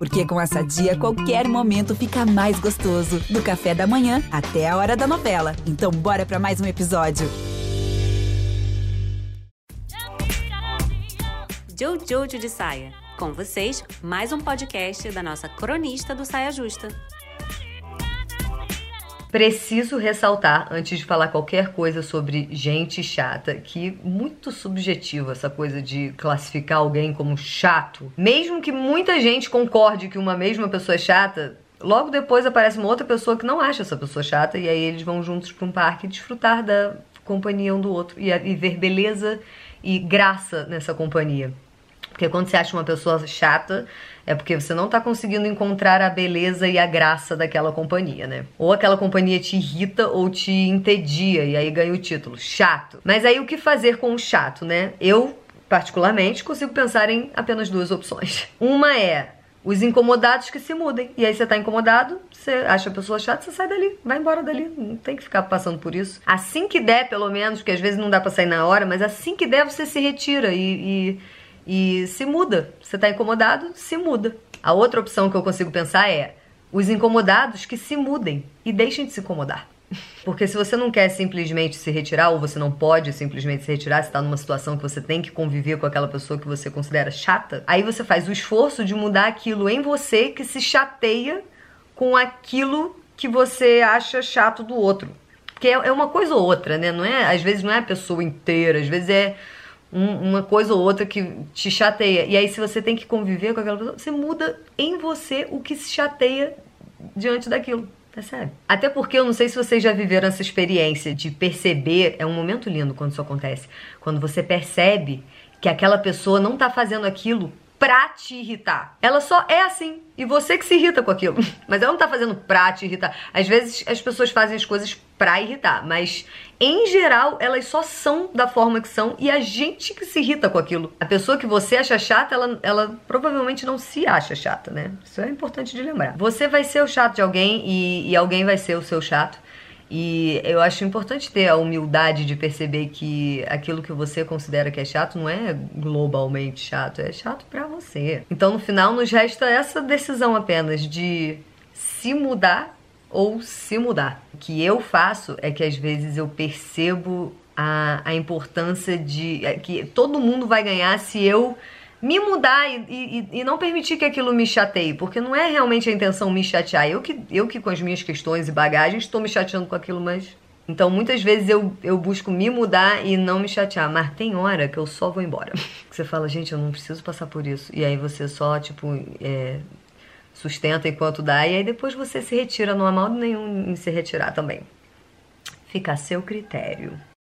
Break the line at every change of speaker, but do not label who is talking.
Porque com essa dia, qualquer momento fica mais gostoso. Do café da manhã até a hora da novela. Então, bora para mais um episódio.
Jojo de Saia. Com vocês, mais um podcast da nossa cronista do Saia Justa.
Preciso ressaltar, antes de falar qualquer coisa sobre gente chata, que muito subjetivo essa coisa de classificar alguém como chato. Mesmo que muita gente concorde que uma mesma pessoa é chata, logo depois aparece uma outra pessoa que não acha essa pessoa chata, e aí eles vão juntos para um parque desfrutar da companhia um do outro e, ver beleza e graça nessa companhia. Porque quando você acha uma pessoa chata, é porque você não tá conseguindo encontrar a beleza e a graça daquela companhia, né? Ou aquela companhia te irrita ou te entedia, e aí ganha o título, chato. Mas aí o que fazer com o chato, né? Eu, particularmente, consigo pensar em apenas duas opções. Uma é os incomodados que se mudem. E aí você tá incomodado, você acha a pessoa chata, você sai dali, vai embora dali. Não tem que ficar passando por isso. Assim que der, pelo menos, porque às vezes não dá pra sair na hora, mas assim que der, você se retira e, e e se muda. Você está incomodado, se muda. A outra opção que eu consigo pensar é os incomodados que se mudem e deixem de se incomodar. Porque se você não quer simplesmente se retirar, ou você não pode simplesmente se retirar, se está numa situação que você tem que conviver com aquela pessoa que você considera chata, aí você faz o esforço de mudar aquilo em você que se chateia com aquilo que você acha chato do outro. Porque é, é uma coisa ou outra, né? Não é, às vezes não é a pessoa inteira, às vezes é um, uma coisa ou outra que te chateia. E aí, se você tem que conviver com aquela pessoa, você muda em você o que se chateia diante daquilo. Percebe? Até porque eu não sei se vocês já viveram essa experiência de perceber. É um momento lindo quando isso acontece. Quando você percebe que aquela pessoa não tá fazendo aquilo pra te irritar. Ela só é assim. E você que se irrita com aquilo. Mas ela não tá fazendo pra te irritar. Às vezes as pessoas fazem as coisas pra irritar. Mas, em geral, elas só são da forma que são. E a gente que se irrita com aquilo. A pessoa que você acha chata, ela, ela provavelmente não se acha chata, né? Isso é importante de lembrar. Você vai ser o chato de alguém e, e alguém vai ser o seu chato. E eu acho importante ter a humildade de perceber que aquilo que você considera que é chato não é globalmente chato, é chato para você. Então no final nos resta essa decisão apenas de se mudar ou se mudar. O que eu faço é que às vezes eu percebo a, a importância de é, que todo mundo vai ganhar se eu me mudar e, e, e, não permitir que aquilo me chateie, porque não é realmente a intenção me chatear. Eu que, eu que com as minhas questões e bagagens estou me chateando com aquilo, mas. Então muitas vezes eu, eu busco me mudar e não me chatear, mas tem hora que eu só vou embora. Você fala, gente, eu não preciso passar por isso. E aí você só, tipo, é, sustenta enquanto dá, e aí depois você se retira, não há mal nenhum em se retirar também. Fica a seu critério.